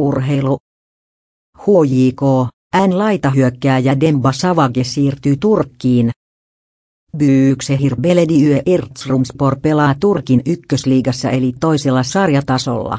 Urheilu. HJK, N laitahyökkääjä Demba Savage siirtyy Turkkiin. Büyksehir Belediye Erzurumspor pelaa Turkin ykkösliigassa eli toisella sarjatasolla.